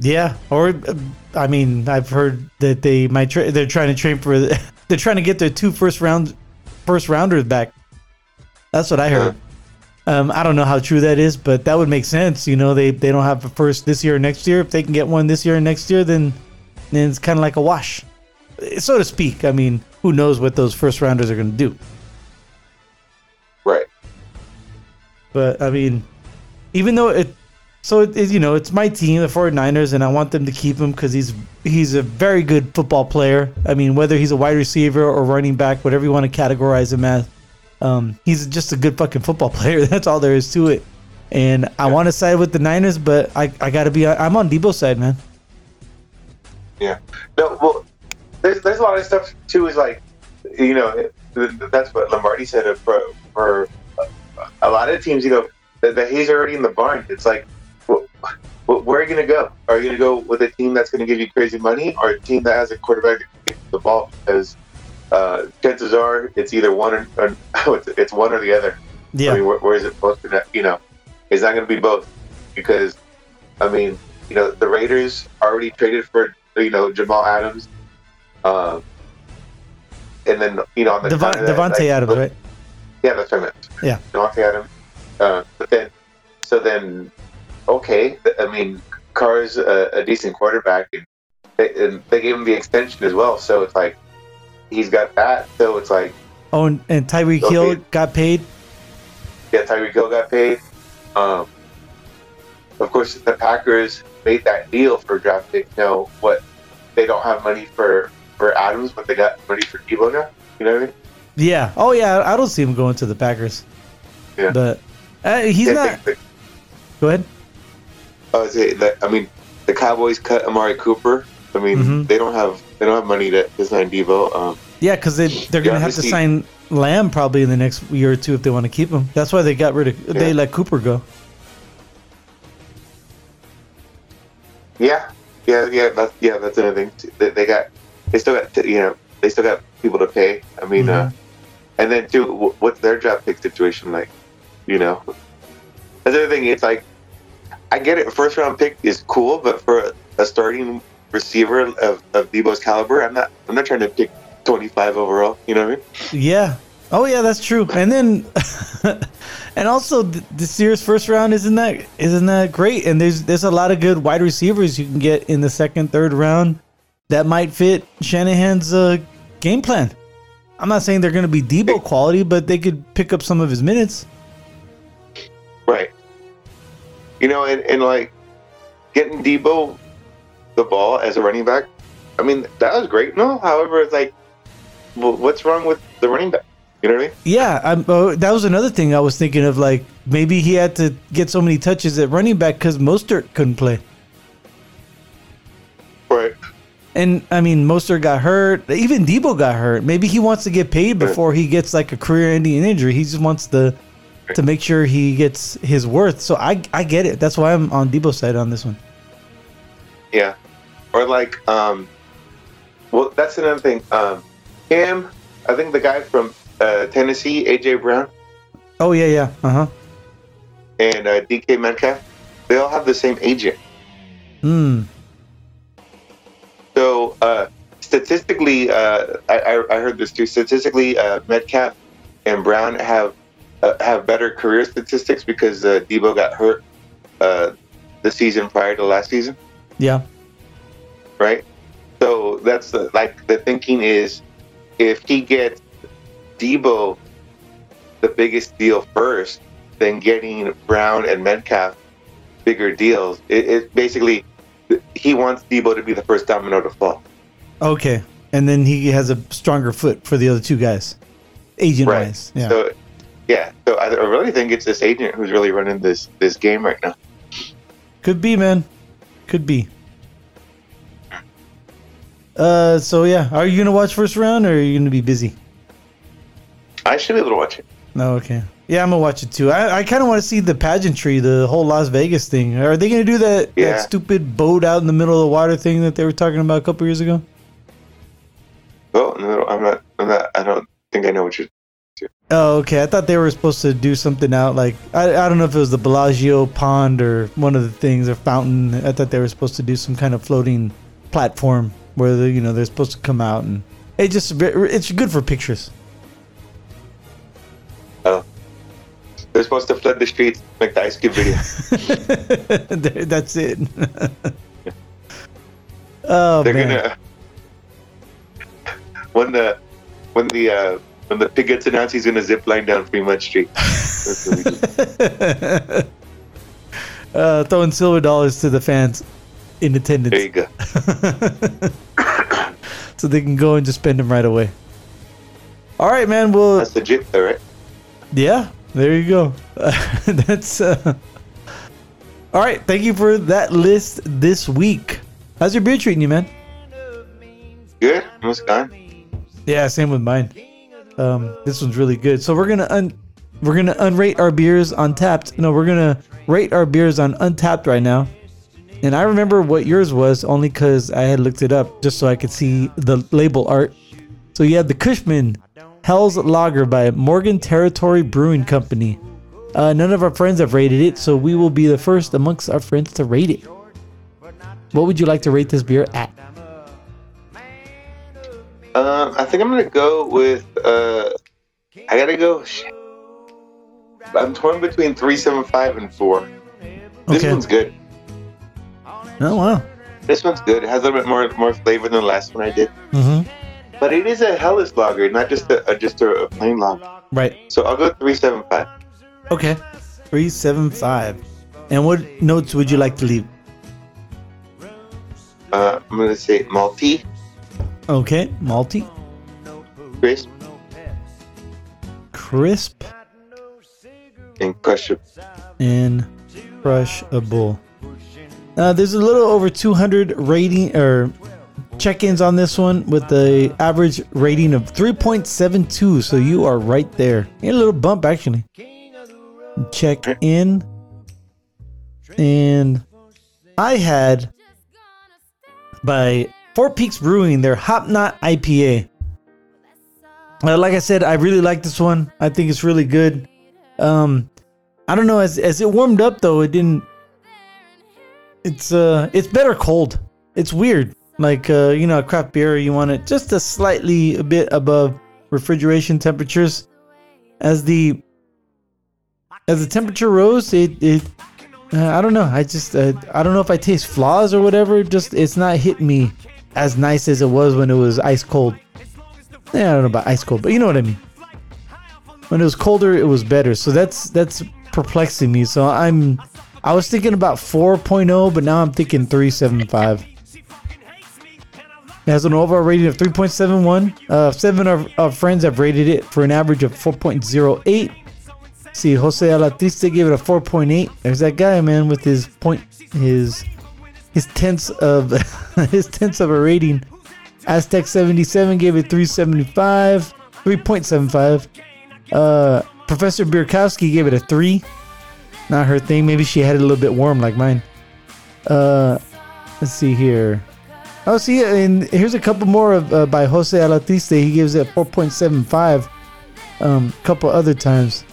Yeah, or uh, I mean, I've heard that they might tra- they're trying to trade for they're trying to get their two first round first rounders back. That's what I heard. Um, I don't know how true that is, but that would make sense. You know, they they don't have a first this year or next year. If they can get one this year or next year, then then it's kind of like a wash, so to speak. I mean, who knows what those first rounders are going to do? Right. But I mean, even though it, so it, it- you know, it's my team, the 49ers, and I want them to keep him because he's he's a very good football player. I mean, whether he's a wide receiver or running back, whatever you want to categorize him as, um, he's just a good fucking football player. That's all there is to it. And I want to side with the Niners, but I, I got to be I'm on Deebo's side, man. Yeah. No, well, there's there's a lot of stuff too. Is like, you know, th- th- that's what Lombardi said for for a lot of teams. You know, the, the hay's already in the barn. It's like, wh- where are you gonna go? Are you gonna go with a team that's gonna give you crazy money, or a team that has a quarterback that can the ball? Because uh, chances are it's either one or, or it's, it's one or the other. I mean, where, where is it supposed to? You know, it's not going to be both because, I mean, you know, the Raiders already traded for you know Jamal Adams, um, and then you know on the Devon, kind of that, Davante Adams, right? Yeah, that's what I meant. Yeah. Davante Adams. Uh, but then, so then, okay. I mean, Carr's a, a decent quarterback, and they, and they gave him the extension as well. So it's like he's got that. So it's like Oh, and, and Tyreek Okay. Hill got paid. Yeah, Tyreek Hill got paid. Um, of course, the Packers made that deal for draft pick. You know what? They don't have money for for Adams, but they got money for Deebo now. You know what I mean? Yeah. Oh yeah, I don't see him going to the Packers. Yeah. But uh, he's Yeah, not. they- they- Go ahead. I would say that. I mean, the Cowboys cut Amari Cooper. I mean, Mhm. they don't have they don't have money to, to sign Deebo. Um, Yeah, because they they're gonna have to sign Lamb probably in the next year or two if they want to keep him. That's why they got rid of they let Cooper go. yeah, yeah, yeah. That's yeah, that's another thing. They, they got they still got you know they still got people to pay. I mean, uh, and then too, what's their draft pick situation like? You know, that's the other thing. It's like I get it. First round pick is cool, but for a starting receiver of, of Deebo's caliber, I'm not. I'm not trying to pick 25 overall. You know what I mean? Yeah. Oh yeah, that's true. And then, and also th- this year's first round isn't that isn't that great? And there's there's a lot of good wide receivers you can get in the second, third round that might fit Shanahan's uh, game plan. I'm not saying they're going to be Deebo quality, but they could pick up some of his minutes. Right. You know, and, and like getting Deebo the ball as a running back. I mean, that was great. No, however, it's like, well, what's wrong with the running back? You know what I mean? Yeah, I'm, uh, that was another thing I was thinking of. Like maybe he had to get so many touches at running back because Mostert couldn't play. Right. And I mean, Mostert got hurt. Even Deebo got hurt. Maybe he wants to get paid before he gets like a career-ending injury. He just wants to to make sure he gets his worth. So I I get it. That's why I'm on Deebo's side on this one. Yeah. Or like, um, well, that's another thing. Um, him, I think the guy from uh, Tennessee, AJ Brown, Oh yeah, yeah. Uh huh. and uh, DK Metcalf, they all have the same agent. Hmm. So uh, statistically, uh, I, I I heard this too. Statistically, uh, Metcalf and Brown have uh, have better career statistics because uh, Deebo got hurt uh, the season prior to last season, Yeah. Right? So that's the, like the thinking is if he gets Deebo the biggest deal first, then getting Brown and Metcalf bigger deals. It, it basically he wants Deebo to be the first domino to fall. Okay. And then he has a stronger foot for the other two guys, agent Right. wise. Yeah. So, yeah. So I, I really think it's this agent who's really running this this game right now. Could be, man. Could be. Uh, so yeah, are you gonna watch first round or are you gonna be busy? I should be able to watch it. No, okay. Yeah, I'm gonna watch it too. I, I kind of want to see the pageantry, the whole Las Vegas thing. Are they gonna do that Yeah. that stupid boat out in the middle of the water thing that they were talking about a couple years ago? Oh no, I'm not. I'm not. I don't think I know what you're. Oh, okay. I thought they were supposed to do something out like I, I don't know if it was the Bellagio pond or one of the things or fountain. I thought they were supposed to do some kind of floating platform where the, you know they're supposed to come out and it just it's good for pictures. Oh, they're supposed to flood the streets, make the Ice Cube video. That's it. oh They're man. gonna when the when the uh, when the pig gets announced, he's gonna zip line down Fremont Street. That's what we do. uh, throwing silver dollars to the fans in attendance. There you go. so they can go and just spend them right away. All right, man. Well, That's legit, though, right? Yeah, there you go. That's uh All right, thank you for that list this week. How's your beer treating you, man? Good. Almost gone. Yeah, same with mine. Um this one's really good. So we're to un we're going to unrate our beers on Tapped. No, we're going to rate our beers on Untappd right now. And I remember what yours was only cuz I had looked it up just so I could see the label art. So you had the Cushman Helles Lager by Morgan Territory Brewing Company. Uh, none of our friends have rated it, so we will be the first amongst our friends to rate it. What would you like to rate this beer at? Um, I think I'm gonna go with. Uh, I gotta go. I'm torn between three seven five and four. This Okay. one's good. Oh wow. This one's good. It has a little bit more more flavor than the last one I did. Mm-hmm. But it is a Helles lager, not just a, a just a, a plain lager. Right. So I'll go three seven five. Okay. Three seven five. And what notes would you like to leave? Uh, I'm gonna say malty, Okay. Malty, crisp, crisp, and crushable. and crushable. Uh, there's a little over 200 rating or check-ins on this one with the average rating of 3.72. So you are right there. A little bump actually. Check in, and I had by Four Peaks Brewing their Hop Knot IPA. Uh, like I said, I really like this one. I think it's really good. Um, I don't know as as it warmed up though, it didn't. It's uh, it's better cold. It's weird. Like uh, you know, a craft beer, you want it just a slightly a bit above refrigeration temperatures. As the as the temperature rose, it it uh, I don't know. I just uh, I don't know if I taste flaws or whatever. Just it's not hitting me as nice as it was when it was ice cold. Yeah, I don't know about ice cold, but you know what I mean. When it was colder, it was better. So that's that's perplexing me. So I'm I was thinking about 4.0, but now I'm thinking 375. It has an overall rating of 3.71. Uh, seven of our friends have rated it for an average of 4.08. See, Jose Alatiste gave it a 4.8. There's that guy, man, with his point, his his tenths of his tenths of a rating. Aztec 77 gave it 375, 3.75. Uh, Professor Birkowski gave it a three. Not her thing. Maybe she had it a little bit warm like mine. Uh, let's see here. Oh, see, and here's a couple more of uh, by Jose Alatiste. He gives it 4.75. Um, a couple other times.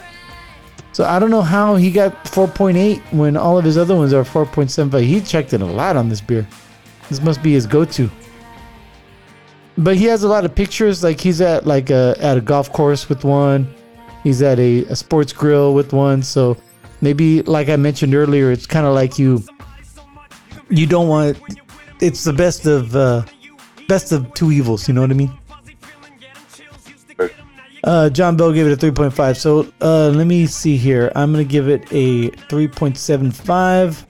So I don't know how he got 4.8 when all of his other ones are 4.75. He checked it a lot on this beer. This must be his go-to. But he has a lot of pictures. Like he's at like a at a golf course with one. He's at a, a sports grill with one. So maybe like I mentioned earlier, it's kind of like you you don't want it's the best of uh best of two evils, you know what I mean? Uh, John Bell gave it a 3.5. So uh, let me see here. I'm going to give it a 3.75.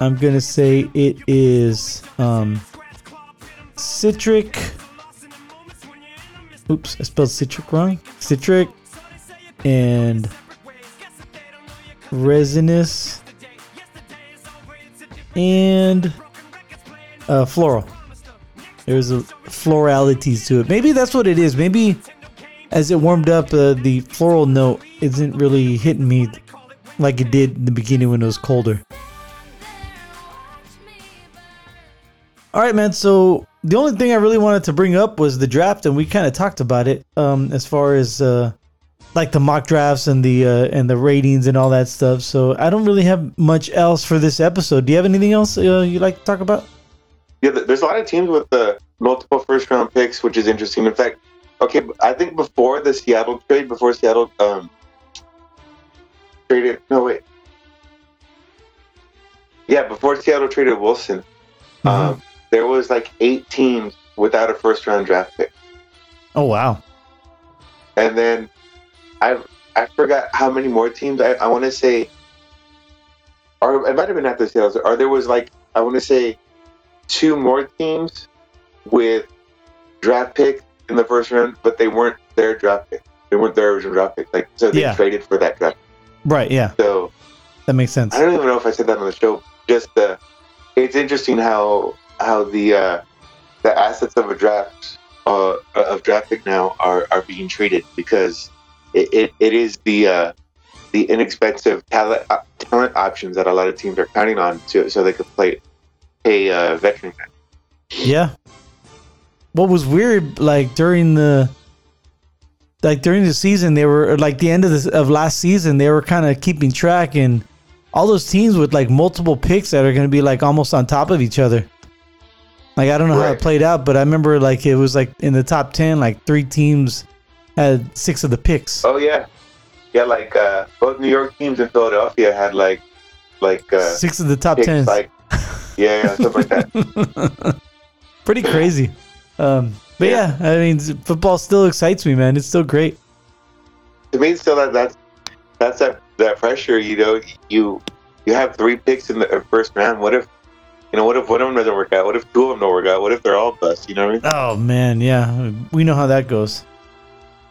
I'm going to say it is um, citric. Oops, I spelled citric wrong. Citric and resinous and uh, floral. There's a floralities to it. Maybe that's what it is. Maybe as it warmed up, uh, the floral note isn't really hitting me like it did in the beginning when it was colder. All right, man. So the only thing I really wanted to bring up was the draft, and we kind of talked about it um, as far as uh, like the mock drafts and the uh, and the ratings and all that stuff. So I don't really have much else for this episode. Do you have anything else uh, you'd like to talk about? Yeah, there's a lot of teams with the multiple first round picks, which is interesting. In fact, okay, I think before the Seattle trade, before Seattle um, traded, no wait, yeah, before Seattle traded Wilson, um, there was like eight teams without a first round draft pick, Oh wow. and then I I forgot how many more teams. I, I want to say, or it might have been after sales, or there was like I want to say two more teams with draft pick in the first round, but they weren't their draft pick. They weren't their original draft pick. Like so, they Yeah. traded for that draft. Right. Yeah. So That makes sense. I don't even know if I said that on the show. Just uh, it's interesting how how the uh, the assets of a draft uh, of draft pick now are, are being treated because it, it, it is the uh, the inexpensive talent uh, talent options that a lot of teams are counting on to so they could play a uh, veteran. Yeah. What was weird, like during the, like during the season, they were like the end of the of last season, they were kind of keeping track, and all those teams with like multiple picks that are going to be like almost on top of each other. Like I don't know how it played out, but I remember like it was like in the top ten, like three teams had six of the picks. Oh yeah, yeah. Like uh, both New York teams and Philadelphia had like like uh, six of the top ten. like yeah, yeah stuff like that. Pretty crazy. Um, but yeah. I mean, football still excites me, man. It's still great. to me, still that that's that's that that pressure. You know, you you have three picks in the first round. What if you know? What if one of them doesn't work out? What if two of them don't work out? What if they're all bust? You know what I mean? Oh man, yeah, we know how that goes.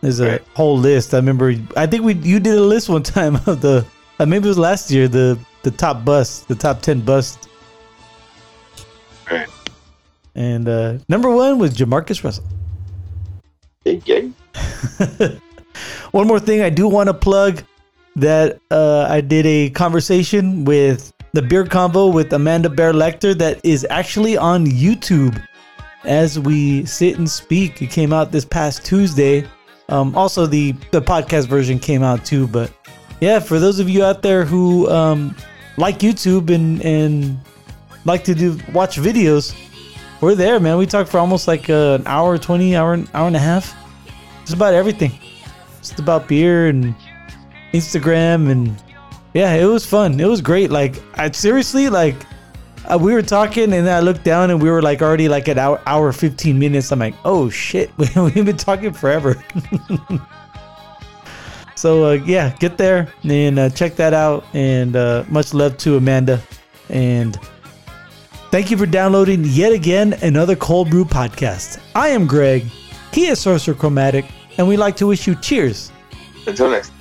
There's a Right. whole list. I remember. I think we you did a list one time of the uh, maybe it was last year the the top bust, the top ten bust, Right. and uh, number one was Jamarcus Russell. Big game. One more thing I do want to plug that uh, I did a conversation with the beer convo with Amanda Bear Lecter that is actually on YouTube as we sit and speak. It came out this past Tuesday. Um, also, the the podcast version came out too. But yeah, for those of you out there who um, like YouTube and and like to do watch videos, we're there, man. We talked for almost like uh, an hour, twenty hour, hour and a half. Just about everything. Just about beer and Instagram and yeah, it was fun. It was great. Like I seriously like uh, we were talking and I looked down and we were like already like at hour hour 15 minutes. I'm like, "Oh shit. We've been talking forever." So uh, yeah, get there and uh, check that out. And uh, much love to Amanda. And thank you for downloading yet again another Cold Brew podcast. I am Greg. He is Sorcerer Chromatic, and we like to wish you cheers. Until next.